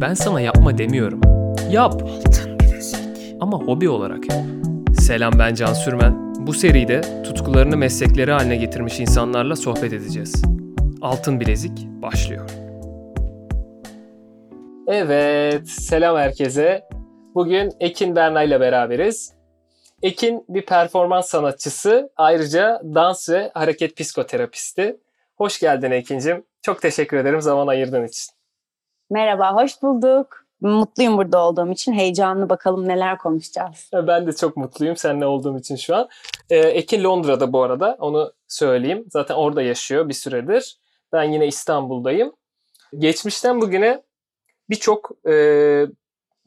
Ben sana yapma demiyorum. Yap. Ama hobi olarak yap. Selam ben Can Sürmen. Bu seride tutkularını meslekleri haline getirmiş insanlarla sohbet edeceğiz. Altın Bilezik başlıyor. Evet, selam herkese. Bugün Ekin Berna ile beraberiz. Ekin bir performans sanatçısı, ayrıca dans ve hareket psikoterapisti. Hoş geldin Ekin'cim. Çok teşekkür ederim zaman ayırdığın için. Merhaba, hoş bulduk. Mutluyum burada olduğum için. Heyecanlı bakalım neler konuşacağız. Ben de çok mutluyum seninle olduğum için şu an. Ee, Londra'da bu arada, onu söyleyeyim. Zaten orada yaşıyor bir süredir. Ben yine İstanbul'dayım. Geçmişten bugüne birçok e,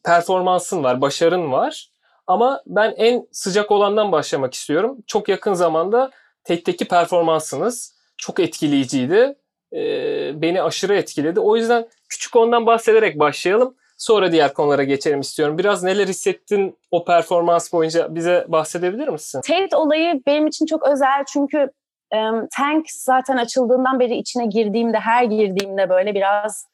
performansın var, başarın var. Ama ben en sıcak olandan başlamak istiyorum. Çok yakın zamanda tekteki performansınız çok etkileyiciydi. Ee, beni aşırı etkiledi. O yüzden küçük ondan bahsederek başlayalım. Sonra diğer konulara geçelim istiyorum. Biraz neler hissettin o performans boyunca bize bahsedebilir misin? Tate olayı benim için çok özel çünkü um, Tank zaten açıldığından beri içine girdiğimde, her girdiğimde böyle biraz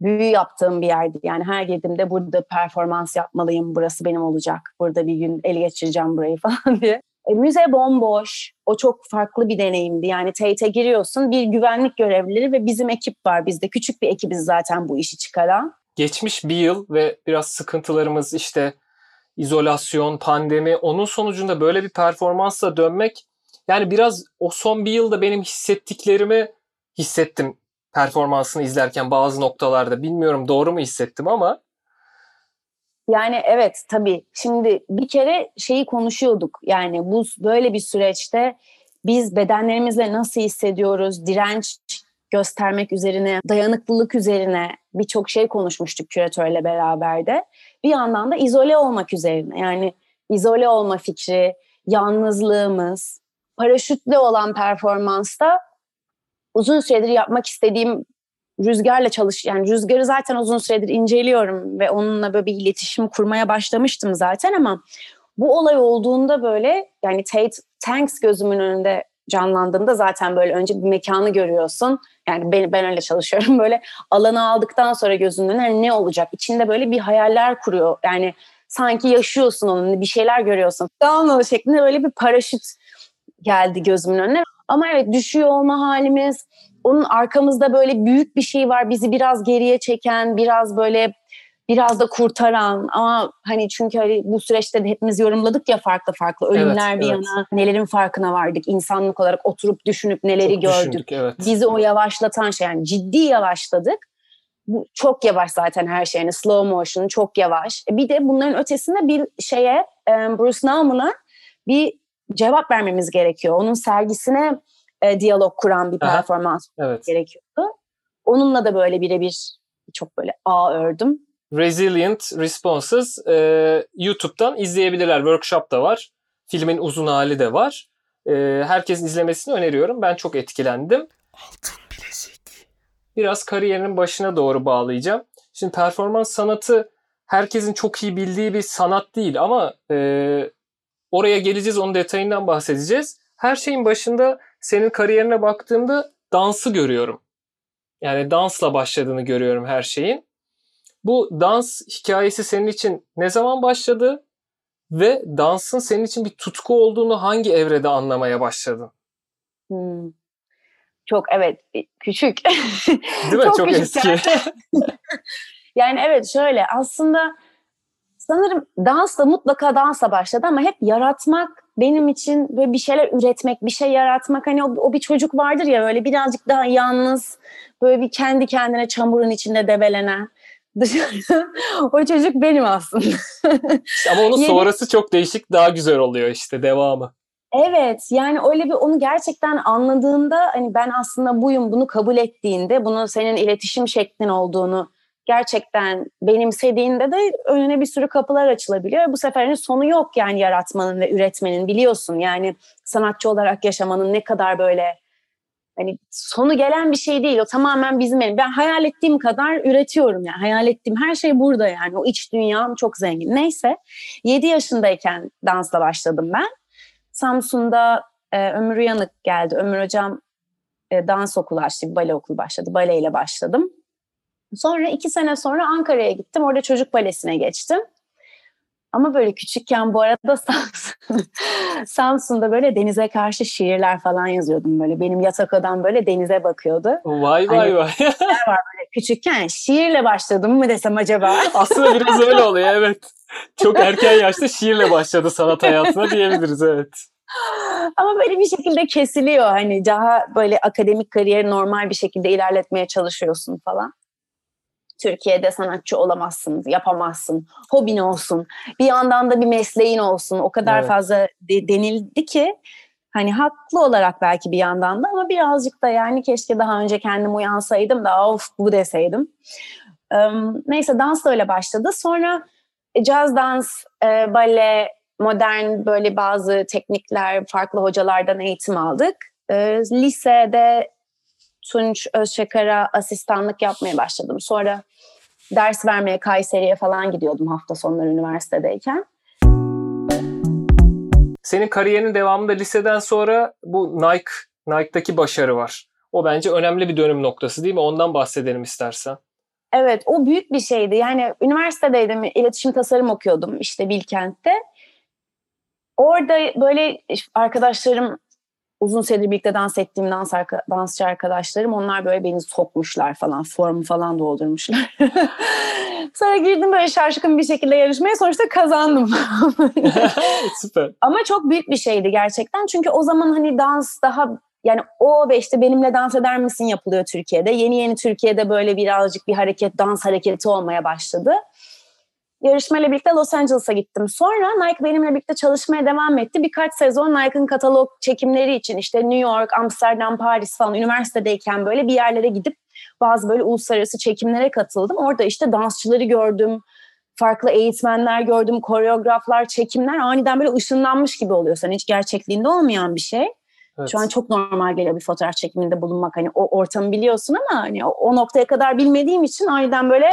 büyü yaptığım bir yerdi. Yani her girdiğimde burada performans yapmalıyım, burası benim olacak, burada bir gün ele geçireceğim burayı falan diye. E, müze bomboş. O çok farklı bir deneyimdi. Yani Tate'e giriyorsun bir güvenlik görevlileri ve bizim ekip var bizde. Küçük bir ekibiz zaten bu işi çıkaran. Geçmiş bir yıl ve biraz sıkıntılarımız işte izolasyon, pandemi onun sonucunda böyle bir performansla dönmek yani biraz o son bir yılda benim hissettiklerimi hissettim performansını izlerken bazı noktalarda. Bilmiyorum doğru mu hissettim ama yani evet tabii. Şimdi bir kere şeyi konuşuyorduk. Yani bu böyle bir süreçte biz bedenlerimizle nasıl hissediyoruz, direnç göstermek üzerine, dayanıklılık üzerine birçok şey konuşmuştuk küratörle beraber de. Bir yandan da izole olmak üzerine. Yani izole olma fikri, yalnızlığımız, paraşütle olan performansta uzun süredir yapmak istediğim Rüzgar'la çalış yani Rüzgar'ı zaten uzun süredir inceliyorum ve onunla böyle bir iletişim kurmaya başlamıştım zaten ama bu olay olduğunda böyle yani Tate Tanks gözümün önünde canlandığında zaten böyle önce bir mekanı görüyorsun. Yani ben, ben öyle çalışıyorum böyle alanı aldıktan sonra gözünün yani ne olacak? İçinde böyle bir hayaller kuruyor. Yani sanki yaşıyorsun onun bir şeyler görüyorsun. Download şeklinde böyle bir paraşüt geldi gözümün önüne. Ama evet düşüyor olma halimiz, onun arkamızda böyle büyük bir şey var bizi biraz geriye çeken, biraz böyle biraz da kurtaran ama hani çünkü hani bu süreçte de hepimiz yorumladık ya farklı farklı ölümler evet, bir evet. yana nelerin farkına vardık insanlık olarak oturup düşünüp neleri çok gördük. Düşündük, evet. Bizi o yavaşlatan şey yani ciddi yavaşladık. Bu çok yavaş zaten her şey yani slow motion çok yavaş. E bir de bunların ötesinde bir şeye Bruce Naumann'a bir cevap vermemiz gerekiyor. Onun sergisine e, diyalog kuran bir performans Aha, evet. gerekiyordu. Onunla da böyle birebir çok böyle ağ ördüm. Resilient Responses e, YouTube'dan izleyebilirler. Workshop da var. Filmin uzun hali de var. E, herkesin izlemesini öneriyorum. Ben çok etkilendim. Altın bilezik. Biraz kariyerinin başına doğru bağlayacağım. Şimdi performans sanatı herkesin çok iyi bildiği bir sanat değil ama e, oraya geleceğiz. Onun detayından bahsedeceğiz. Her şeyin başında senin kariyerine baktığımda dansı görüyorum. Yani dansla başladığını görüyorum her şeyin. Bu dans hikayesi senin için ne zaman başladı ve dansın senin için bir tutku olduğunu hangi evrede anlamaya başladın? Hmm. Çok evet küçük. Değil mi? Çok, Çok eski. yani evet şöyle aslında sanırım dansla mutlaka dansla başladı ama hep yaratmak benim için böyle bir şeyler üretmek, bir şey yaratmak hani o, o bir çocuk vardır ya böyle birazcık daha yalnız, böyle bir kendi kendine çamurun içinde debelenen. Dışarı, o çocuk benim aslında. Ama onun sonrası çok değişik, daha güzel oluyor işte devamı. Evet yani öyle bir onu gerçekten anladığında hani ben aslında buyum bunu kabul ettiğinde bunun senin iletişim şeklin olduğunu gerçekten benimsediğinde de önüne bir sürü kapılar açılabiliyor. Bu sefer hani sonu yok yani yaratmanın ve üretmenin biliyorsun. Yani sanatçı olarak yaşamanın ne kadar böyle hani sonu gelen bir şey değil. O tamamen bizim elim. Ben hayal ettiğim kadar üretiyorum yani. Hayal ettiğim her şey burada yani. O iç dünyam çok zengin. Neyse 7 yaşındayken dansla başladım ben. Samsun'da e, Ömür Uyanık geldi. Ömür hocam e, dans okulu açtı. Bale okulu başladı. Baleyle başladım Sonra iki sene sonra Ankara'ya gittim. Orada çocuk balesine geçtim. Ama böyle küçükken bu arada Samsun, Samsun'da böyle denize karşı şiirler falan yazıyordum böyle. Benim yatak odam böyle denize bakıyordu. Vay vay Hani- vay. Böyle küçükken şiirle başladım mı desem acaba? Aslında biraz öyle oluyor evet. Çok erken yaşta şiirle başladı sanat hayatına diyebiliriz evet. Ama böyle bir şekilde kesiliyor. Hani daha böyle akademik kariyeri normal bir şekilde ilerletmeye çalışıyorsun falan. Türkiye'de sanatçı olamazsın, yapamazsın. Hobin olsun. Bir yandan da bir mesleğin olsun. O kadar Evet. fazla de- denildi ki hani haklı olarak belki bir yandan da ama birazcık da yani keşke daha önce kendim uyansaydım da of bu deseydim. Im, neyse dans da öyle başladı. Sonra e, caz dans, e, bale, modern böyle bazı teknikler, farklı hocalardan eğitim aldık. E, lisede Tunç Özçakar'a asistanlık yapmaya başladım. Sonra ders vermeye Kayseri'ye falan gidiyordum hafta sonları üniversitedeyken. Senin kariyerinin devamında liseden sonra bu Nike, Nike'daki başarı var. O bence önemli bir dönüm noktası değil mi? Ondan bahsedelim istersen. Evet o büyük bir şeydi. Yani üniversitedeydim, iletişim tasarım okuyordum işte Bilkent'te. Orada böyle arkadaşlarım uzun süredir birlikte dans ettiğim dans arka, dansçı arkadaşlarım onlar böyle beni sokmuşlar falan formu falan doldurmuşlar. Sonra girdim böyle şaşkın bir şekilde yarışmaya sonuçta kazandım. Süper. Ama çok büyük bir şeydi gerçekten. Çünkü o zaman hani dans daha yani o ve işte benimle dans eder misin yapılıyor Türkiye'de. Yeni yeni Türkiye'de böyle birazcık bir hareket, dans hareketi olmaya başladı. Yarışmayla birlikte Los Angeles'a gittim. Sonra Nike benimle birlikte çalışmaya devam etti. Birkaç sezon Nike'ın katalog çekimleri için işte New York, Amsterdam, Paris falan üniversitedeyken böyle bir yerlere gidip bazı böyle uluslararası çekimlere katıldım. Orada işte dansçıları gördüm, farklı eğitmenler gördüm, koreograflar, çekimler aniden böyle ışınlanmış gibi oluyorsun. Hiç gerçekliğinde olmayan bir şey. Evet. Şu an çok normal geliyor bir fotoğraf çekiminde bulunmak. Hani o ortamı biliyorsun ama hani o, o noktaya kadar bilmediğim için aniden böyle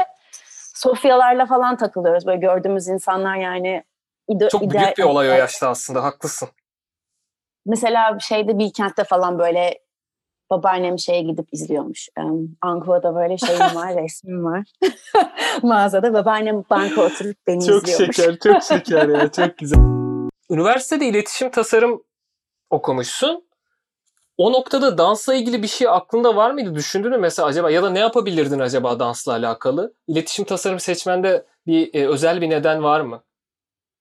Sofyalarla falan takılıyoruz. Böyle gördüğümüz insanlar yani ide, Çok ideal- büyük bir olay o yaşta aslında. Haklısın. Mesela şeyde Bilkent'te falan böyle babaannem şeye gidip izliyormuş. Um, Ankara'da böyle şeyim var, resmim var. Mağazada babaannem banka oturup beni Çok izliyormuş. şeker, çok şeker ya. Çok güzel. Üniversitede iletişim tasarım okumuşsun. O noktada dansla ilgili bir şey aklında var mıydı? Düşündün mü mesela acaba ya da ne yapabilirdin acaba dansla alakalı? İletişim tasarım seçmende bir e, özel bir neden var mı?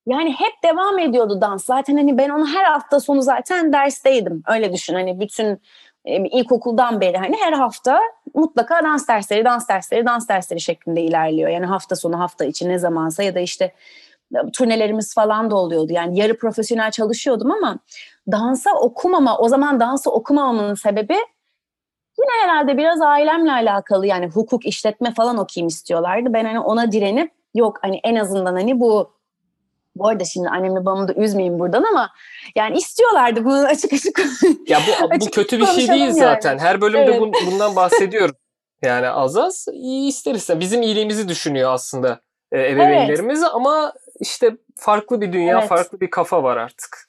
Yani hep devam ediyordu dans. Zaten hani ben onu her hafta sonu zaten dersteydim. Öyle düşün hani bütün e, ilkokuldan beri hani her hafta mutlaka dans dersleri, dans dersleri, dans dersleri şeklinde ilerliyor. Yani hafta sonu, hafta içi ne zamansa ya da işte e, turnelerimiz falan da oluyordu. Yani yarı profesyonel çalışıyordum ama dansa okumama, o zaman dansı okumamamın sebebi yine herhalde biraz ailemle alakalı. Yani hukuk, işletme falan okuyayım istiyorlardı. Ben hani ona direnip yok hani en azından hani bu bu arada şimdi annemle babamı da üzmeyeyim buradan ama yani istiyorlardı bunu açık açık. Ya bu, bu kötü bir şey değil yani. zaten. Her bölümde Evet. bun- bundan bahsediyorum. Yani az az iyi ister. Bizim iyiliğimizi düşünüyor aslında e, ebeveynlerimiz ama işte farklı bir dünya, Evet. farklı bir kafa var artık.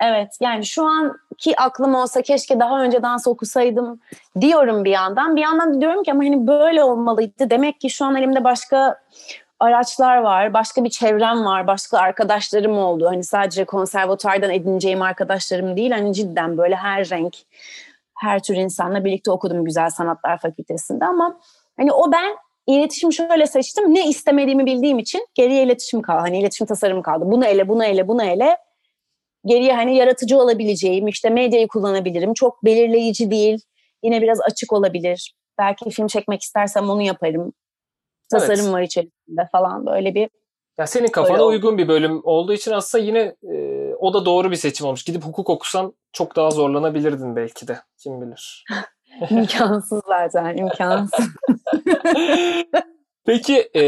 Evet yani şu anki aklım olsa keşke daha önce dans okusaydım diyorum bir yandan. Bir yandan da diyorum ki ama hani böyle olmalıydı. Demek ki şu an elimde başka araçlar var, başka bir çevrem var, başka arkadaşlarım oldu. Hani sadece konservatuardan edineceğim arkadaşlarım değil. Hani cidden böyle her renk, her tür insanla birlikte okudum Güzel Sanatlar Fakültesi'nde ama hani o ben iletişim şöyle seçtim. Ne istemediğimi bildiğim için geriye iletişim kaldı. Hani iletişim tasarımı kaldı. Bunu ele, bunu ele, bunu ele. Geriye hani yaratıcı olabileceğim, işte medyayı kullanabilirim. Çok belirleyici değil. Yine biraz açık olabilir. Belki film çekmek istersem onu yaparım. Tasarım Evet. var içerisinde falan böyle bir Ya senin kafana Öyle oldu. uygun bir bölüm olduğu için aslında yine e, o da doğru bir seçim olmuş. Gidip hukuk okusan çok daha zorlanabilirdin belki de. Kim bilir. imkansız zaten imkansız. Peki e,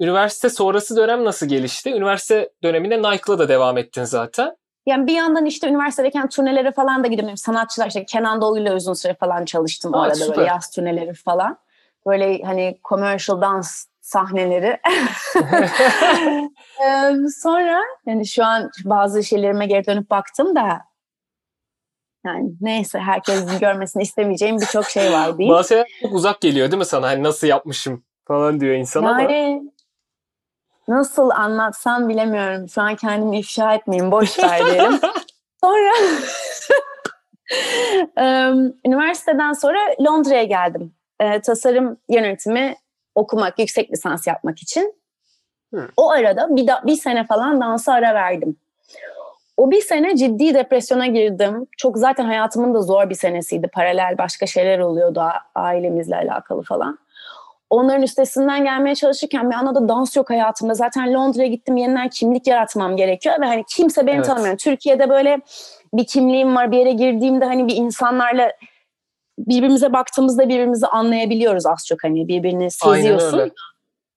üniversite sonrası dönem nasıl gelişti? Üniversite döneminde Nike'la da devam ettin zaten. Yani bir yandan işte üniversitedeyken turnelere falan da gidiyordum. Sanatçılar işte Kenan Doğulu'yla uzun süre falan çalıştım o Aa, arada süper. böyle yaz turneleri falan. Böyle hani commercial dans sahneleri. Sonra yani şu an bazı şeylerime geri dönüp baktım da Yani neyse herkesin görmesini istemeyeceğim birçok şey var değil. Bazı şeyler çok uzak geliyor değil mi sana? Hani nasıl yapmışım falan diyor insan ama. Nasıl anlatsam bilemiyorum. Şu an kendimi ifşa etmeyeyim. Boş ver diyelim. Sonra üniversiteden sonra Londra'ya geldim. E, tasarım yönetimi okumak, yüksek lisans yapmak için. Hı. O arada bir, da, bir sene falan dansa ara verdim. O bir sene ciddi depresyona girdim. Çok zaten hayatımın da zor bir senesiydi. Paralel başka şeyler oluyordu ailemizle alakalı falan. Onların üstesinden gelmeye çalışırken bir anda da dans yok hayatımda. Zaten Londra'ya gittim yeniden kimlik yaratmam gerekiyor ve hani kimse beni Evet. tanımıyor. Türkiye'de böyle bir kimliğim var. Bir yere girdiğimde hani bir insanlarla birbirimize baktığımızda birbirimizi anlayabiliyoruz az çok hani birbirini seziyorsun.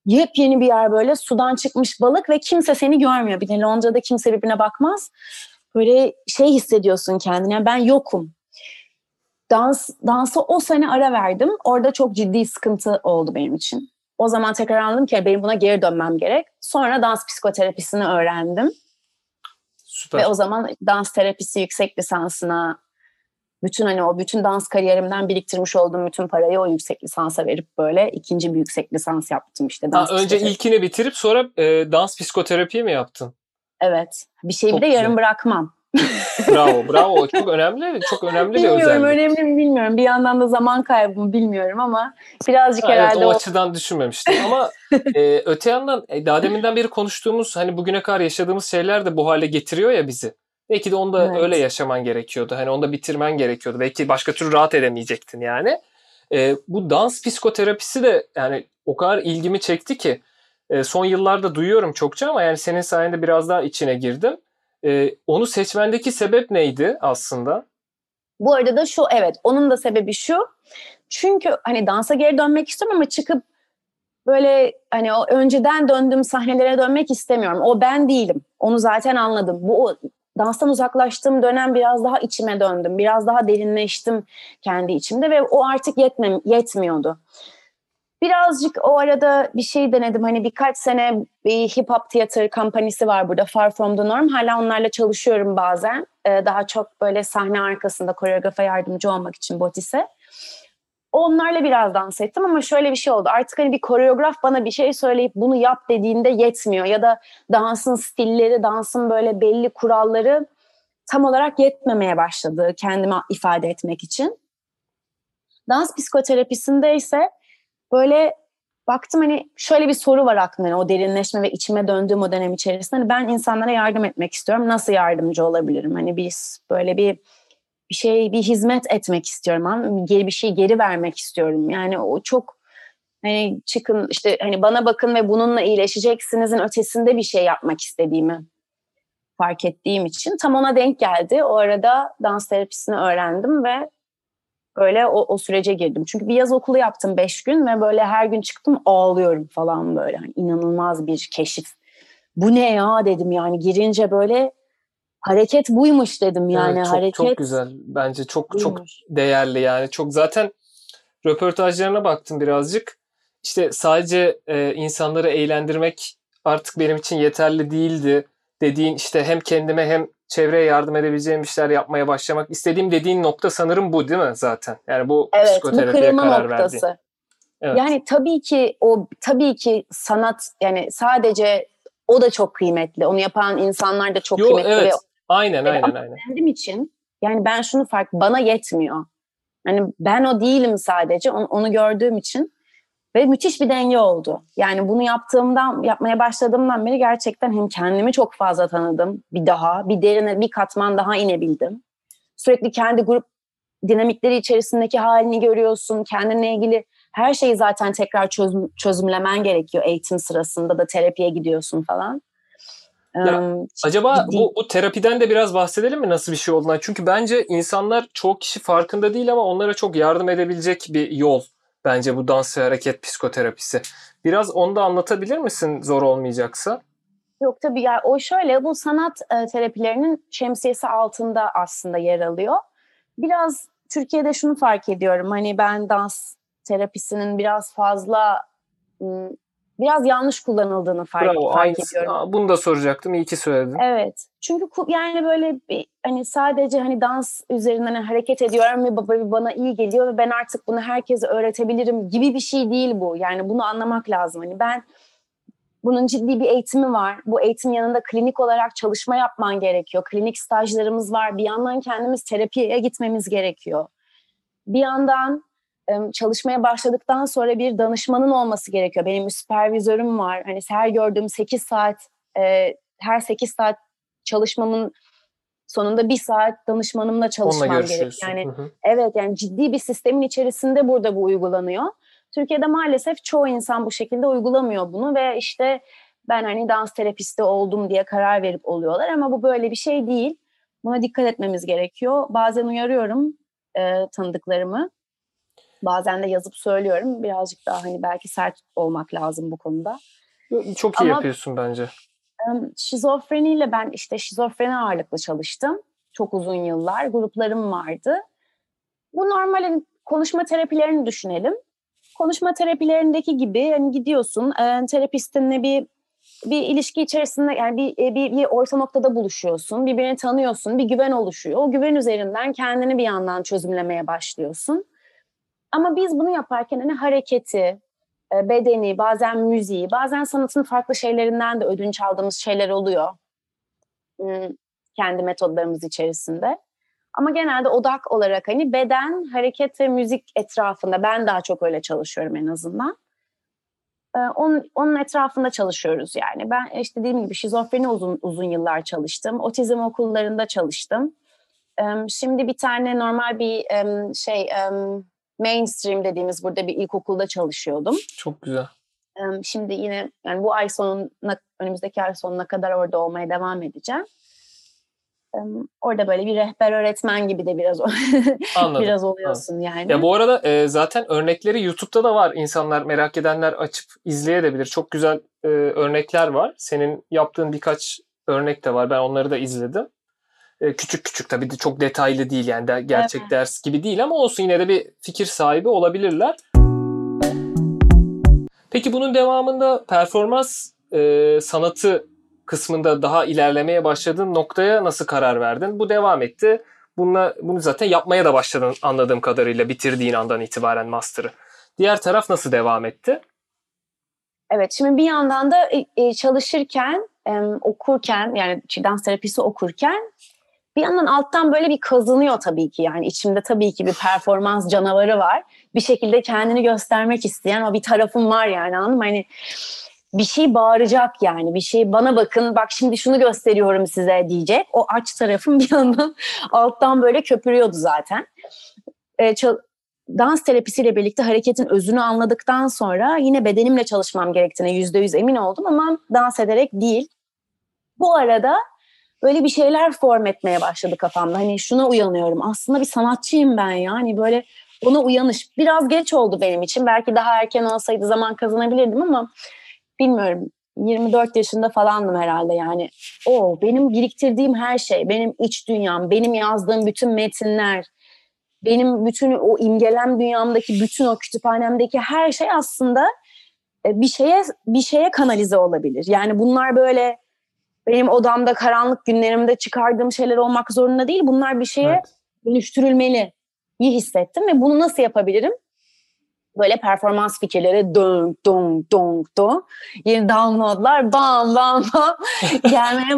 Yepyeni bir yer böyle sudan çıkmış balık ve kimse seni görmüyor. Bir de Londra'da kimse birbirine bakmaz. Böyle şey hissediyorsun kendine. Yani ben yokum. Dans, dansa o sene ara verdim. Orada çok ciddi sıkıntı oldu benim için. O zaman tekrar anladım ki benim buna geri dönmem gerek. Sonra dans psikoterapisini öğrendim. Süper. Ve o zaman dans terapisi yüksek lisansına bütün hani o bütün dans kariyerimden biriktirmiş olduğum bütün parayı o yüksek lisansa verip böyle ikinci bir yüksek lisans yaptım işte. Ha, Dans önce psikoterapi. ilkini bitirip sonra e, dans psikoterapi mi yaptın? Evet. Bir şeyi Çok bir de yarım güzel. bırakmam. Bravo, bravo. Çok önemli, çok önemli bir bilmiyorum özellik. önemli mi bilmiyorum. Bir yandan da zaman kaybı mı bilmiyorum ama birazcık Ha, evet herhalde o o, açıdan düşünmemiştim ama e, öte yandan e, daha deminden beri konuştuğumuz hani bugüne kadar yaşadığımız şeyler de bu hale getiriyor ya bizi. Belki de onu da Evet. öyle yaşaman gerekiyordu. Hani onu da bitirmen gerekiyordu. Belki başka türlü rahat edemeyecektin yani. E, bu dans psikoterapisi de yani o kadar ilgimi çekti ki e, son yıllarda duyuyorum çokça ama yani senin sayende biraz daha içine girdim. E, onu seçmendeki sebep neydi aslında? Bu arada da şu evet onun da sebebi şu. Çünkü hani dansa geri dönmek istiyorum ama çıkıp böyle hani o önceden döndüğüm sahnelere dönmek istemiyorum. O ben değilim. Onu zaten anladım. Bu o, danstan uzaklaştığım dönem biraz daha içime döndüm. Biraz daha derinleştim kendi içimde ve o artık yetmem, yetmiyordu. Birazcık o arada bir şey denedim. Hani birkaç sene bir hip hop tiyatro kampanisi var burada Far From The Norm. Hala onlarla çalışıyorum bazen. Ee, daha çok böyle sahne arkasında koreografa yardımcı olmak için Botis'e. Onlarla biraz dans ettim ama şöyle bir şey oldu. Artık hani bir koreograf bana bir şey söyleyip bunu yap dediğinde yetmiyor. Ya da dansın stilleri, dansın böyle belli kuralları tam olarak yetmemeye başladı kendime ifade etmek için. Dans psikoterapisinde ise böyle baktım hani şöyle bir soru var aklımda hani o derinleşme ve içime döndüğüm o dönem içerisinde. Hani ben insanlara yardım etmek istiyorum. Nasıl yardımcı olabilirim? Hani biz böyle bir bir şey bir hizmet etmek istiyorum. Geri bir şey geri vermek istiyorum. Yani o çok hani çıkın işte hani bana bakın ve bununla iyileşeceksinizin ötesinde bir şey yapmak istediğimi fark ettiğim için tam ona denk geldi. O arada dans terapisini öğrendim ve böyle o, o sürece girdim. Çünkü bir yaz okulu yaptım beş gün ve böyle her gün çıktım ağlıyorum falan böyle. Hani inanılmaz bir keşif. Bu ne ya dedim yani girince böyle hareket buymuş dedim yani Evet, çok, hareket çok güzel. Bence çok çok buymuş. değerli yani. Çok zaten röportajlarına baktım birazcık. İşte sadece e, insanları eğlendirmek artık benim için yeterli değildi dediğin işte hem kendime hem çevreye yardım edebileceğim işler yapmaya başlamak istediğim dediğin nokta sanırım bu değil mi zaten? Yani bu Evet, bu psikoterapiye kırılma karar verdiğin. noktası. Evet. Yani tabii ki o tabii ki sanat yani sadece o da çok kıymetli. Onu yapan insanlar da çok Yo, kıymetli evet. ve Aynen Evet, aynen aynen. kendim için yani ben şunu fark bana yetmiyor. Yani ben o değilim sadece onu, onu gördüğüm için ve müthiş bir denge oldu. Yani bunu yaptığımdan yapmaya başladığımdan beri gerçekten hem kendimi çok fazla tanıdım bir daha bir derine bir katman daha inebildim. Sürekli kendi grup dinamikleri içerisindeki halini görüyorsun. Kendinle ilgili her şeyi zaten tekrar çözüm, çözümlemen gerekiyor eğitim sırasında da terapiye gidiyorsun falan. Ya, Im, Acaba ciddi- bu, bu terapiden de biraz bahsedelim mi nasıl bir şey olduğundan? Çünkü bence insanlar çoğu kişi farkında değil ama onlara çok yardım edebilecek bir yol bence bu dans ve hareket psikoterapisi. Biraz onu da anlatabilir misin zor olmayacaksa? Yok tabii ya o şöyle bu sanat e, terapilerinin şemsiyesi altında aslında yer alıyor. Biraz Türkiye'de şunu fark ediyorum hani ben dans terapisinin biraz fazla biraz yanlış kullanıldığını fark, Bravo. fark Aynısı. ediyorum. Aa, bunu da soracaktım. İyi ki söyledin. Evet. Çünkü yani böyle bir, hani sadece hani dans üzerinden hani hareket ediyorum ve baba bana iyi geliyor ve ben artık bunu herkese öğretebilirim gibi bir şey değil bu. Yani bunu anlamak lazım. Hani ben bunun ciddi bir eğitimi var. Bu eğitim yanında klinik olarak çalışma yapman gerekiyor. Klinik stajlarımız var. Bir yandan kendimiz terapiye gitmemiz gerekiyor. Bir yandan çalışmaya başladıktan sonra bir danışmanın olması gerekiyor. Benim bir süpervizörüm var. Hani her gördüğüm 8 saat e, her 8 saat çalışmamın sonunda bir saat danışmanımla çalışmam gerek. Yani Hı hı. evet yani ciddi bir sistemin içerisinde burada bu uygulanıyor. Türkiye'de maalesef çoğu insan bu şekilde uygulamıyor bunu ve işte ben hani dans terapisti oldum diye karar verip oluyorlar ama bu böyle bir şey değil. Buna dikkat etmemiz gerekiyor. Bazen uyarıyorum e, tanıdıklarımı. Bazen de yazıp söylüyorum. Birazcık daha hani belki sert olmak lazım bu konuda. Çok iyi Ama- yapıyorsun bence. Şizofreniyle ben işte şizofreni ağırlıklı çalıştım. Çok uzun yıllar. Gruplarım vardı. Bu normal hani konuşma terapilerini düşünelim. Konuşma terapilerindeki gibi hani gidiyorsun e, terapistinle bir bir ilişki içerisinde yani bir, e, bir, bir orta noktada buluşuyorsun. Birbirini tanıyorsun. Bir güven oluşuyor. O güven üzerinden kendini bir yandan çözümlemeye başlıyorsun. Ama biz bunu yaparken hani hareketi, e, bedeni, bazen müziği, bazen sanatın farklı şeylerinden de ödünç aldığımız şeyler oluyor. Hmm, Kendi metodlarımız içerisinde. Ama genelde odak olarak hani beden, hareket ve müzik etrafında ben daha çok öyle çalışıyorum en azından. Ee, Onun, onun etrafında çalışıyoruz yani. Ben işte dediğim gibi şizofreni uzun uzun yıllar çalıştım. Otizm okullarında çalıştım. Şimdi bir tane normal bir şey mainstream dediğimiz burada bir ilkokulda çalışıyordum. Çok güzel. Şimdi yine yani bu ay sonuna önümüzdeki ay sonuna kadar orada olmaya devam edeceğim. Orada böyle bir rehber öğretmen gibi de biraz Anladım. biraz oluyorsun yani. Ya bu arada e, zaten örnekleri YouTube'da da var. İnsanlar merak edenler açıp izleyebilir. Çok güzel e, örnekler var. Senin yaptığın birkaç örnek de var. Ben onları da izledim. E, küçük küçük tabii de çok detaylı değil yani de, gerçek Evet. ders gibi değil ama olsun yine de bir fikir sahibi olabilirler. Peki bunun devamında performans e, sanatı kısmında daha ilerlemeye başladığın noktaya nasıl karar verdin? Bu devam etti. Bununla, bunu zaten yapmaya da başladın anladığım kadarıyla bitirdiğin andan itibaren master'ı. Diğer taraf nasıl devam etti? Evet, şimdi bir yandan da e, çalışırken, okurken yani dans terapisi okurken bir yandan alttan böyle bir kazınıyor tabii ki yani içimde tabii ki bir performans canavarı var. Bir şekilde kendini göstermek isteyen o bir tarafım var yani anladın mı? Hani bir şey bağıracak yani bir şey bana bakın bak şimdi şunu gösteriyorum size diyecek. O aç tarafım bir yandan alttan böyle köpürüyordu zaten. E, dans terapisiyle birlikte hareketin özünü anladıktan sonra yine bedenimle çalışmam gerektiğine yüzde yüz emin oldum ama dans ederek değil. Bu arada böyle bir şeyler form etmeye başladı kafamda. Hani şuna uyanıyorum. Aslında bir sanatçıyım ben yani böyle ona uyanış. Biraz geç oldu benim için. Belki daha erken olsaydı zaman kazanabilirdim ama bilmiyorum. 24 yaşında falandım herhalde yani. O benim biriktirdiğim her şey, benim iç dünyam, benim yazdığım bütün metinler, benim bütün o imgelem dünyamdaki bütün o kütüphanemdeki her şey aslında e, bir şeye bir şeye kanalize olabilir. Yani bunlar böyle benim odamda karanlık günlerimde çıkardığım şeyler olmak zorunda değil. Bunlar bir şeye Evet. dönüştürülmeli iyi hissettim ve bunu nasıl yapabilirim? Böyle performans fikirleri dong dong dong dong yeni downloadlar bam bam bam gelmeye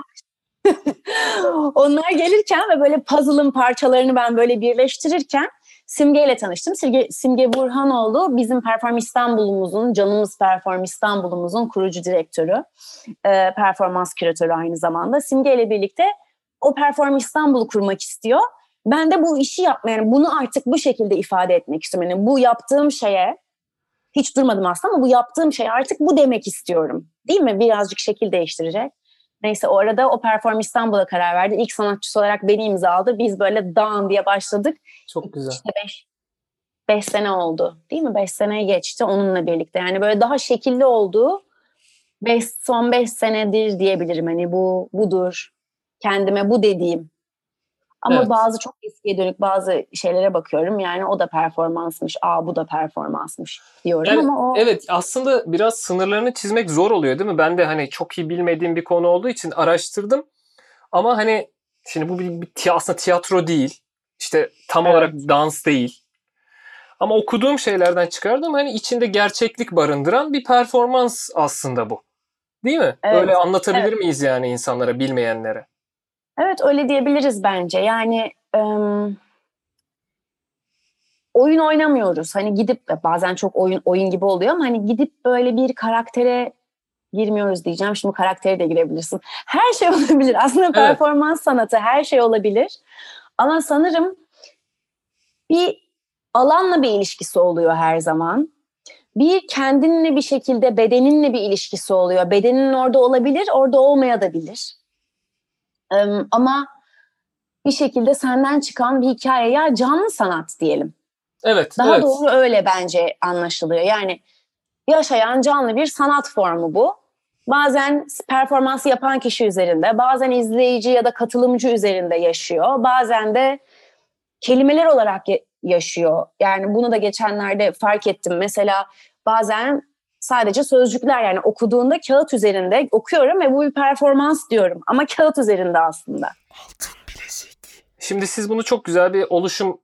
Onlar gelirken ve böyle puzzle'ın parçalarını ben böyle birleştirirken Simge ile tanıştım. Simge, Simge Burhanoğlu bizim Perform İstanbul'umuzun, Canımız Perform İstanbul'umuzun kurucu direktörü, e, performans küratörü aynı zamanda. Simge ile birlikte o Perform İstanbul'u kurmak istiyor. Ben de bu işi yapmaya, yani bunu artık bu şekilde ifade etmek istiyorum. Yani bu yaptığım şeye hiç durmadım aslında ama bu yaptığım şey artık bu demek istiyorum. Değil mi? Birazcık şekil değiştirecek. Neyse o arada o Perform İstanbul'a karar verdi. İlk sanatçısı olarak beni imza aldı. Biz böyle dan diye başladık. Çok güzel. İşte beş, beş sene oldu değil mi? Beş seneye geçti onunla birlikte. Yani böyle daha şekilli olduğu beş, son beş senedir diyebilirim. Hani bu budur. Kendime bu dediğim. Ama Evet. bazı çok eskiye dönük bazı şeylere bakıyorum. Yani o da performansmış, aa bu da performansmış diyorum Yani, ama o Evet aslında biraz sınırlarını çizmek zor oluyor değil mi? Ben de hani çok iyi bilmediğim bir konu olduğu için araştırdım. Ama hani şimdi bu bir, bir aslında tiyatro değil. İşte tam Evet. olarak dans değil. Ama okuduğum şeylerden çıkardım hani içinde gerçeklik barındıran bir performans aslında bu. Değil mi? Evet, Öyle anlatabilir evet. miyiz yani insanlara, bilmeyenlere? Evet öyle diyebiliriz bence. Yani ım, oyun oynamıyoruz. Hani gidip bazen çok oyun oyun gibi oluyor ama hani gidip böyle bir karaktere girmiyoruz diyeceğim. Şimdi karaktere de girebilirsin. Her şey olabilir. Aslında performans sanatı her şey olabilir. Ama sanırım bir alanla bir ilişkisi oluyor her zaman. Bir kendinle bir şekilde bedeninle bir ilişkisi oluyor. Bedenin orada olabilir, orada olmayabilir. Ama bir şekilde senden çıkan bir hikaye ya canlı sanat diyelim. Evet, Daha evet. doğru öyle bence anlaşılıyor. Yani yaşayan canlı bir sanat formu bu. Bazen performansı yapan kişi üzerinde, bazen izleyici ya da katılımcı üzerinde yaşıyor. Bazen de kelimeler olarak ya- yaşıyor. Yani bunu da geçenlerde fark ettim. Mesela bazen sadece sözcükler yani okuduğunda kağıt üzerinde okuyorum ve bu bir performans diyorum. Ama kağıt üzerinde aslında. Şimdi siz bunu çok güzel bir oluşum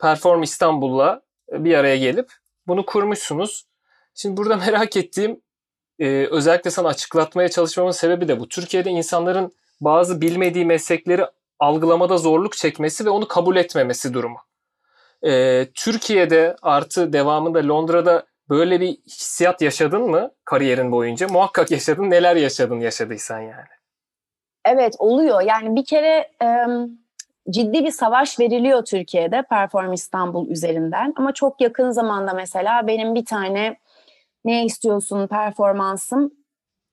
Perform İstanbul'la bir araya gelip bunu kurmuşsunuz. Şimdi burada merak ettiğim e, özellikle sana açıklatmaya çalışmamın sebebi de bu. Türkiye'de insanların bazı bilmediği meslekleri algılamada zorluk çekmesi ve onu kabul etmemesi durumu. E, Türkiye'de artı devamında Londra'da böyle bir hissiyat yaşadın mı kariyerin boyunca? Muhakkak yaşadın. Neler yaşadın yaşadıysan yani. Evet oluyor. Yani bir kere em, ciddi bir savaş veriliyor Türkiye'de Perform İstanbul üzerinden. Ama çok yakın zamanda mesela benim bir tane ne istiyorsun performansım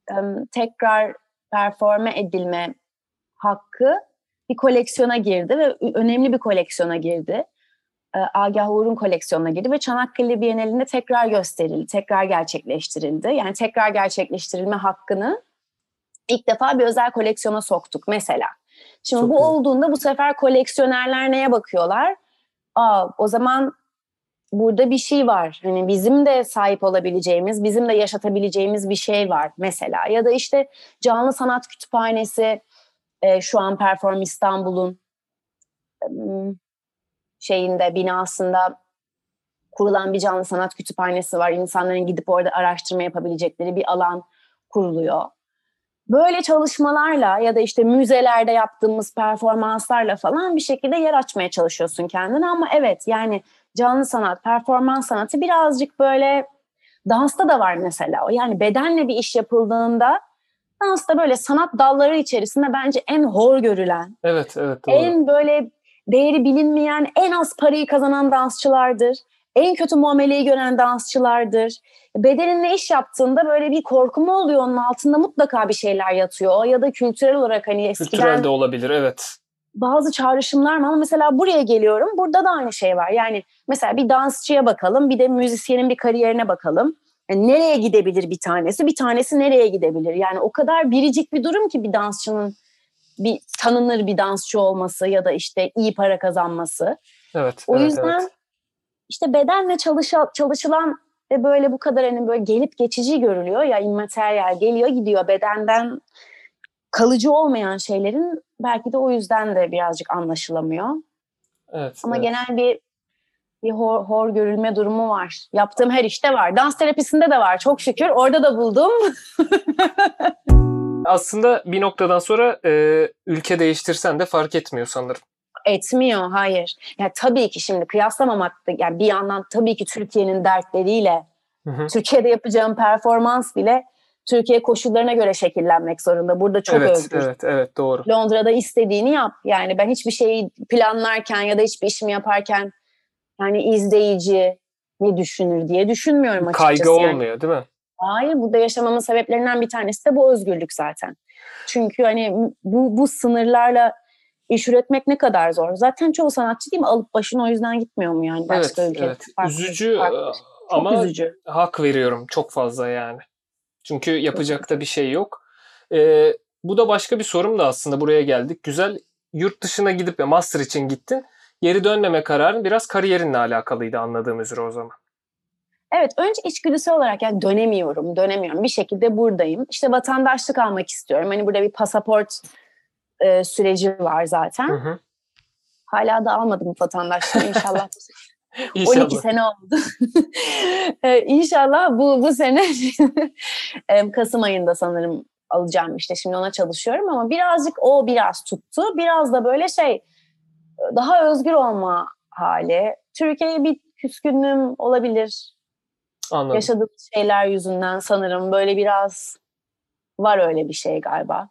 em, tekrar performe edilme hakkı bir koleksiyona girdi ve önemli bir koleksiyona girdi. E, Agah Uğur'un koleksiyonuna girdi ve Çanakkale Bienalinde tekrar gösterildi, tekrar gerçekleştirildi. Yani tekrar gerçekleştirilme hakkını ilk defa bir özel koleksiyona soktuk mesela. Şimdi Çok bu güzel. olduğunda bu sefer koleksiyonerler neye bakıyorlar? Aa, o zaman burada bir şey var. Hani bizim de sahip olabileceğimiz, bizim de yaşatabileceğimiz bir şey var mesela. Ya da işte Canlı Sanat Kütüphanesi e, şu an Perform İstanbul'un şeyinde binasında kurulan bir canlı sanat kütüphanesi var. İnsanların gidip orada araştırma yapabilecekleri bir alan kuruluyor. Böyle çalışmalarla ya da işte müzelerde yaptığımız performanslarla falan bir şekilde yer açmaya çalışıyorsun kendine ama evet yani canlı sanat, performans sanatı birazcık böyle dansta da var mesela. Yani bedenle bir iş yapıldığında dansta böyle sanat dalları içerisinde bence en hor görülen, Evet, evet doğru. en böyle değeri bilinmeyen, en az parayı kazanan dansçılardır. En kötü muameleyi gören dansçılardır. Bedeninle iş yaptığında böyle bir korku mu oluyor onun altında mutlaka bir şeyler yatıyor. Ya da kültürel olarak hani eskiden Kültürel de olabilir, evet. bazı çağrışımlar mı ama mesela buraya geliyorum burada da aynı şey var. Yani mesela bir dansçıya bakalım bir de müzisyenin bir kariyerine bakalım. Yani nereye gidebilir bir tanesi bir tanesi nereye gidebilir? Yani o kadar biricik bir durum ki bir dansçının bir tanınır bir dansçı olması ya da işte iyi para kazanması. Evet, O evet, yüzden evet. işte bedenle çalışa- çalışılan ve böyle bu kadar hani böyle gelip geçici görülüyor ya immateryal geliyor gidiyor bedenden kalıcı olmayan şeylerin belki de o yüzden de birazcık anlaşılamıyor. Evet, Ama evet. genel bir bir hor, hor görülme durumu var. Yaptığım her işte var. Dans terapisinde de var çok şükür. Orada da buldum. Aslında bir noktadan sonra e, ülke değiştirsen de fark etmiyor sanırım. Etmiyor, hayır. Ya tabii ki şimdi kıyaslamamak da yani bir yandan tabii ki Türkiye'nin dertleriyle Hı hı. Türkiye'de yapacağım performans bile Türkiye koşullarına göre şekillenmek zorunda. Burada çok evet, özgür. evet, evet doğru. Londra'da istediğini yap. Yani ben hiçbir şeyi planlarken ya da hiçbir işimi yaparken yani izleyici ne düşünür diye düşünmüyorum açıkçası. Kaygı Yani. olmuyor değil mi? Hayır, burada yaşamamın sebeplerinden bir tanesi de bu özgürlük zaten. Çünkü hani bu, bu sınırlarla iş üretmek ne kadar zor. Zaten çoğu sanatçı değil mi alıp başını o yüzden gitmiyor mu yani başka evet, ülkede? evet. Farklı- Üzücü farklı. Çok ama üzücü. hak veriyorum çok fazla yani. Çünkü yapacak da bir şey yok. Ee, bu da başka bir sorum da aslında buraya geldik. Güzel yurt dışına gidip ya master için gittin. Geri dönmeme kararın biraz kariyerinle alakalıydı anladığım üzere o zaman. Evet önce içgüdüsel olarak yani dönemiyorum, dönemiyorum. Bir şekilde buradayım. İşte vatandaşlık almak istiyorum. Hani burada bir pasaport e, süreci var zaten. Hı hı. Hala da almadım vatandaşlığı inşallah. İnşallah. 12 sene oldu. ee, inşallah bu bu sene Kasım ayında sanırım alacağım işte şimdi ona çalışıyorum ama birazcık o biraz tuttu. Biraz da böyle şey daha özgür olma hali. Türkiye'ye bir küskünlüğüm olabilir. Anladım. Yaşadığım şeyler yüzünden sanırım böyle biraz var öyle bir şey galiba.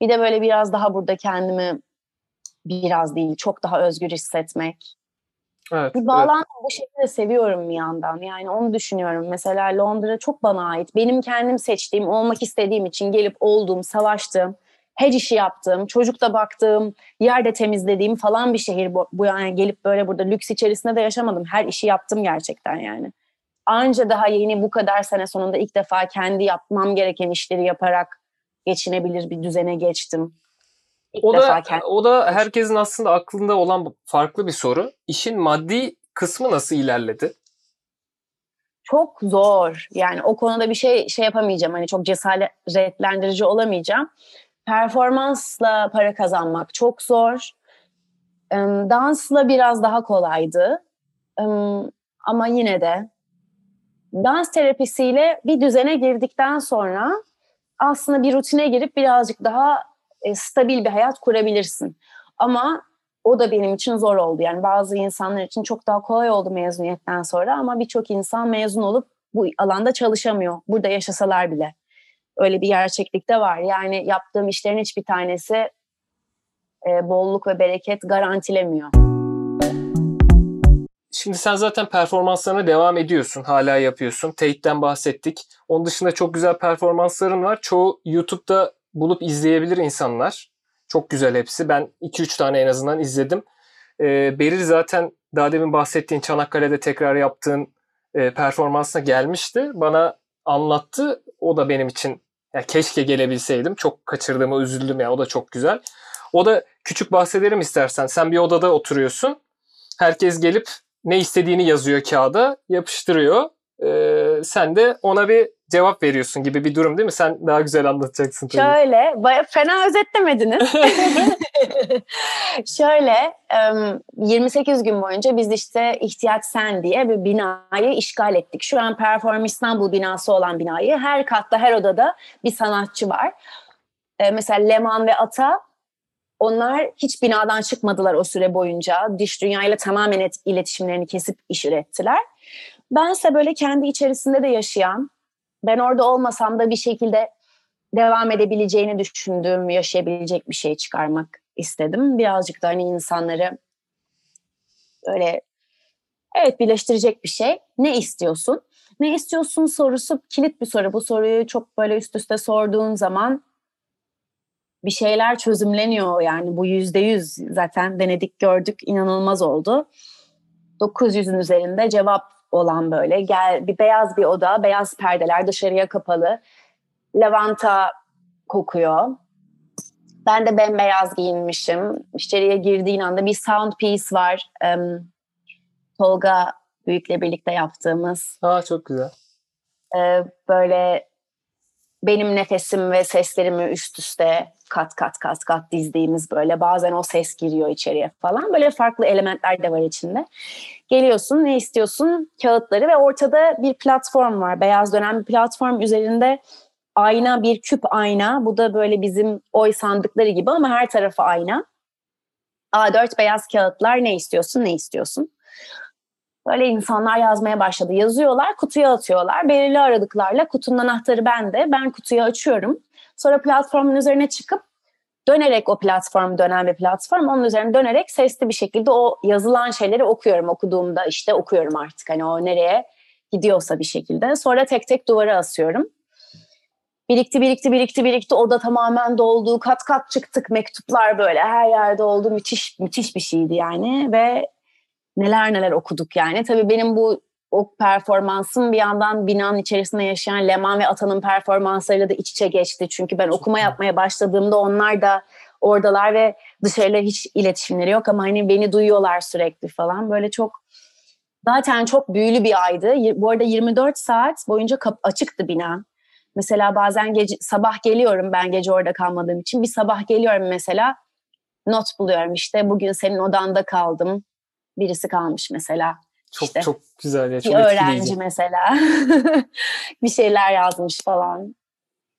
Bir de böyle biraz daha burada kendimi biraz değil çok daha özgür hissetmek. Evet, Bir evet. bağlantı bu şekilde seviyorum bir yandan. Yani onu düşünüyorum. Mesela Londra çok bana ait. Benim kendim seçtiğim, olmak istediğim için gelip olduğum, savaştığım, her işi yaptığım, çocukla baktığım, yerde temizlediğim falan bir şehir bu. bu yani gelip böyle burada lüks içerisinde de yaşamadım. Her işi yaptım gerçekten yani. Anca daha yeni bu kadar sene sonunda ilk defa kendi yapmam gereken işleri yaparak geçinebilir bir düzene geçtim. İlk O da o da herkesin aslında aklında olan farklı bir soru. İşin maddi kısmı nasıl ilerledi? çok zor. Yani o konuda bir şey şey yapamayacağım. Hani çok cesaretlendirici olamayacağım. Performansla para kazanmak çok zor. Dansla biraz daha kolaydı. Ama yine de dans terapisiyle bir düzene girdikten sonra aslında bir rutine girip birazcık daha e, stabil bir hayat kurabilirsin. Ama o da benim için zor oldu. Yani bazı insanlar için çok daha kolay oldu mezuniyetten sonra ama birçok insan mezun olup bu alanda çalışamıyor. Burada yaşasalar bile. Öyle bir gerçeklik de var. Yani yaptığım işlerin hiçbir tanesi e, bolluk ve bereket garantilemiyor. Şimdi sen zaten performanslarına devam ediyorsun. Hala yapıyorsun. Tate'den bahsettik. Onun dışında çok güzel performansların var. Çoğu YouTube'da bulup izleyebilir insanlar. Çok güzel hepsi. Ben 2-3 tane en azından izledim. Ee, Beril zaten daha demin bahsettiğin Çanakkale'de tekrar yaptığın e, performansına gelmişti. Bana anlattı. O da benim için ya keşke gelebilseydim. Çok kaçırdığıma üzüldüm ya. O da çok güzel. O da küçük bahsedelim istersen. Sen bir odada oturuyorsun. Herkes gelip ne istediğini yazıyor kağıda, yapıştırıyor. Ee, sen de ona bir cevap veriyorsun gibi bir durum değil mi? Sen daha güzel anlatacaksın tabii. Şöyle, baya fena özetlemediniz. Şöyle, em, 28 gün boyunca biz işte ihtiyaç sen diye bir binayı işgal ettik. Şu an Perform İstanbul binası olan binayı her katta, her odada bir sanatçı var. E, mesela Leman ve Ata onlar hiç binadan çıkmadılar o süre boyunca. Dış dünyayla tamamen et- iletişimlerini kesip iş ürettiler. Bense böyle kendi içerisinde de yaşayan, ben orada olmasam da bir şekilde devam edebileceğini düşündüğüm, yaşayabilecek bir şey çıkarmak istedim. Birazcık da hani insanları öyle evet birleştirecek bir şey. Ne istiyorsun? Ne istiyorsun sorusu kilit bir soru. Bu soruyu çok böyle üst üste sorduğun zaman bir şeyler çözümleniyor yani bu yüzde yüz zaten denedik gördük inanılmaz oldu. 900'ün üzerinde cevap olan böyle gel bir beyaz bir oda beyaz perdeler dışarıya kapalı lavanta kokuyor. Ben de bembeyaz giyinmişim. İçeriye girdiğin anda bir sound piece var. Em, Tolga Büyük'le birlikte yaptığımız. Aa çok güzel. Ee, böyle benim nefesim ve seslerimi üst üste kat kat kat kat dizdiğimiz böyle bazen o ses giriyor içeriye falan böyle farklı elementler de var içinde. Geliyorsun ne istiyorsun kağıtları ve ortada bir platform var beyaz dönen bir platform üzerinde ayna bir küp ayna bu da böyle bizim oy sandıkları gibi ama her tarafı ayna. A4 beyaz kağıtlar ne istiyorsun ne istiyorsun. Böyle insanlar yazmaya başladı. Yazıyorlar, kutuya atıyorlar. Belirli aralıklarla kutunun anahtarı bende. Ben kutuyu açıyorum. Sonra platformun üzerine çıkıp dönerek o platform dönen bir platform. Onun üzerine dönerek sesli bir şekilde o yazılan şeyleri okuyorum. Okuduğumda işte okuyorum artık. Hani o nereye gidiyorsa bir şekilde. Sonra tek tek duvara asıyorum. Birikti, birikti, birikti, birikti. Oda tamamen doldu. Kat kat çıktık. Mektuplar böyle her yerde oldu. Müthiş, müthiş bir şeydi yani. Ve neler neler okuduk yani. Tabii benim bu o performansım bir yandan binanın içerisinde yaşayan Leman ve Atan'ın performanslarıyla da iç içe geçti. Çünkü ben okuma yapmaya başladığımda onlar da oradalar ve dışarıda hiç iletişimleri yok ama hani beni duyuyorlar sürekli falan. Böyle çok zaten çok büyülü bir aydı. Bu arada 24 saat boyunca kap- açıktı bina. Mesela bazen gece sabah geliyorum ben gece orada kalmadığım için. Bir sabah geliyorum mesela not buluyorum işte bugün senin odanda kaldım. Birisi kalmış mesela. Çok İşte. çok güzel ya. Bir Çok öğrenci etkileyici. mesela bir şeyler yazmış falan.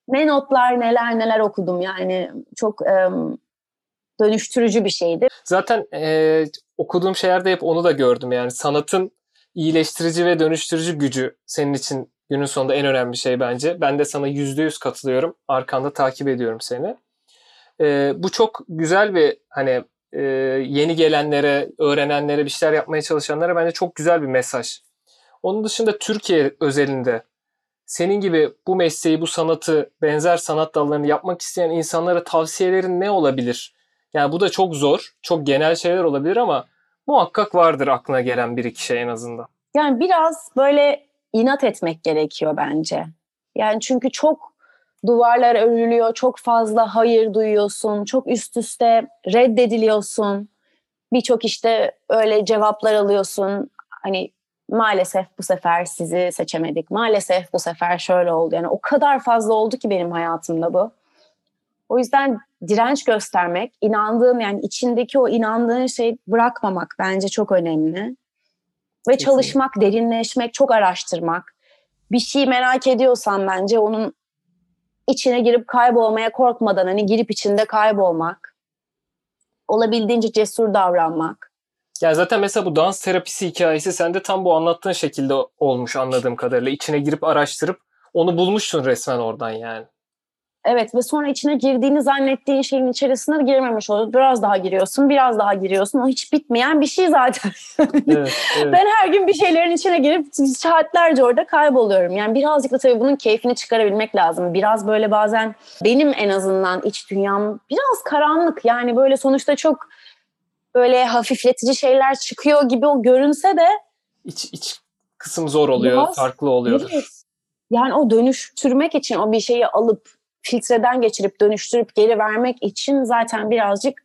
Ne notlar neler neler okudum yani çok em, dönüştürücü bir şeydi. Zaten e, okuduğum şeylerde hep onu da gördüm yani sanatın iyileştirici ve dönüştürücü gücü senin için günün sonunda en önemli şey bence. Ben de sana yüzde yüz katılıyorum. Arkanda takip ediyorum seni. E, bu çok güzel bir hani e, yeni gelenlere, öğrenenlere, bir şeyler yapmaya çalışanlara bence çok güzel bir mesaj. Onun dışında Türkiye özelinde senin gibi bu mesleği, bu sanatı, benzer sanat dallarını yapmak isteyen insanlara tavsiyelerin ne olabilir? Yani bu da çok zor, çok genel şeyler olabilir ama muhakkak vardır aklına gelen bir iki şey en azından. Yani biraz böyle inat etmek gerekiyor bence. Yani çünkü çok duvarlar örülüyor, çok fazla hayır duyuyorsun, çok üst üste reddediliyorsun. Birçok işte öyle cevaplar alıyorsun. Hani maalesef bu sefer sizi seçemedik. Maalesef bu sefer şöyle oldu. Yani o kadar fazla oldu ki benim hayatımda bu. O yüzden direnç göstermek, inandığım yani içindeki o inandığın şeyi bırakmamak bence çok önemli. Ve Kesinlikle. çalışmak, derinleşmek, çok araştırmak. Bir şey merak ediyorsan bence onun içine girip kaybolmaya korkmadan hani girip içinde kaybolmak. Olabildiğince cesur davranmak. Yani zaten mesela bu dans terapisi hikayesi sende tam bu anlattığın şekilde olmuş anladığım kadarıyla. İçine girip araştırıp onu bulmuşsun resmen oradan yani. Evet ve sonra içine girdiğini zannettiğin şeyin içerisine girmemiş oluyor. Biraz daha giriyorsun, biraz daha giriyorsun. O hiç bitmeyen bir şey zaten. Evet, evet. Ben her gün bir şeylerin içine girip saatlerce orada kayboluyorum. Yani birazcık da tabii bunun keyfini çıkarabilmek lazım. Biraz böyle bazen benim en azından iç dünyam biraz karanlık. Yani böyle sonuçta çok böyle hafifletici şeyler çıkıyor gibi o görünse de İç, iç kısım zor oluyor, Biraz, farklı oluyor. evet. Yani o dönüştürmek için o bir şeyi alıp filtreden geçirip dönüştürüp geri vermek için zaten birazcık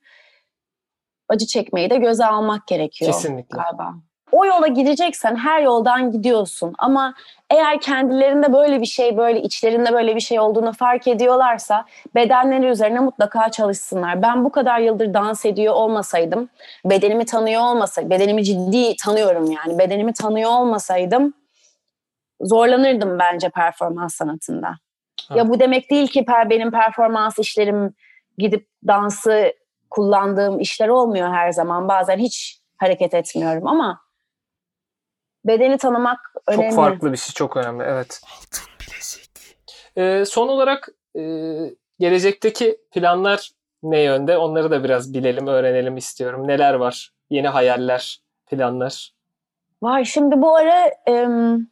acı çekmeyi de göze almak gerekiyor Kesinlikle. galiba. O yola gideceksen her yoldan gidiyorsun ama eğer kendilerinde böyle bir şey böyle içlerinde böyle bir şey olduğunu fark ediyorlarsa bedenleri üzerine mutlaka çalışsınlar. Ben bu kadar yıldır dans ediyor olmasaydım, bedenimi tanıyor olmasaydım, bedenimi ciddi tanıyorum yani bedenimi tanıyor olmasaydım zorlanırdım bence performans sanatında. Ya bu demek değil ki per benim performans işlerim gidip dansı kullandığım işler olmuyor her zaman. Bazen hiç hareket etmiyorum ama bedeni tanımak önemli. Çok farklı bir şey, çok önemli. Evet. Ee, son olarak e, gelecekteki planlar ne yönde? Onları da biraz bilelim, öğrenelim istiyorum. Neler var? Yeni hayaller, planlar. Var şimdi bu ara em,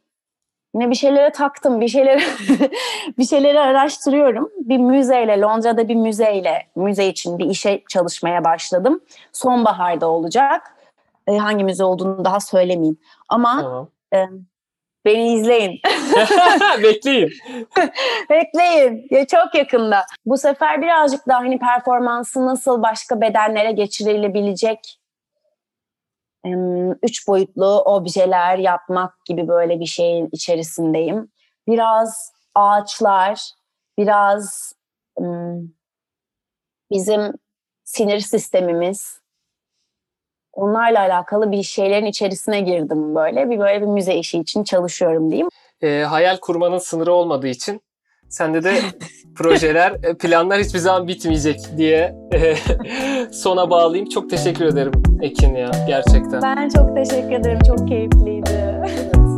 yine bir şeylere taktım, bir şeyleri bir şeyleri araştırıyorum. Bir müzeyle, Londra'da bir müzeyle, müze için bir işe çalışmaya başladım. Sonbaharda olacak. E, hangi müze olduğunu daha söylemeyeyim. Ama Tamam. beni izleyin. Bekleyin. Bekleyin. Ya çok yakında. Bu sefer birazcık daha hani performansı nasıl başka bedenlere geçirilebilecek üç boyutlu objeler yapmak gibi böyle bir şeyin içerisindeyim. Biraz ağaçlar, biraz bizim sinir sistemimiz, onlarla alakalı bir şeylerin içerisine girdim böyle. Bir böyle bir müze işi için çalışıyorum diyeyim. Ee, hayal kurmanın sınırı olmadığı için sende de projeler, e, planlar hiçbir zaman bitmeyecek diye e, sona bağlayayım. Çok teşekkür ederim Ekin ya gerçekten. Ben çok teşekkür ederim. Çok keyifliydi.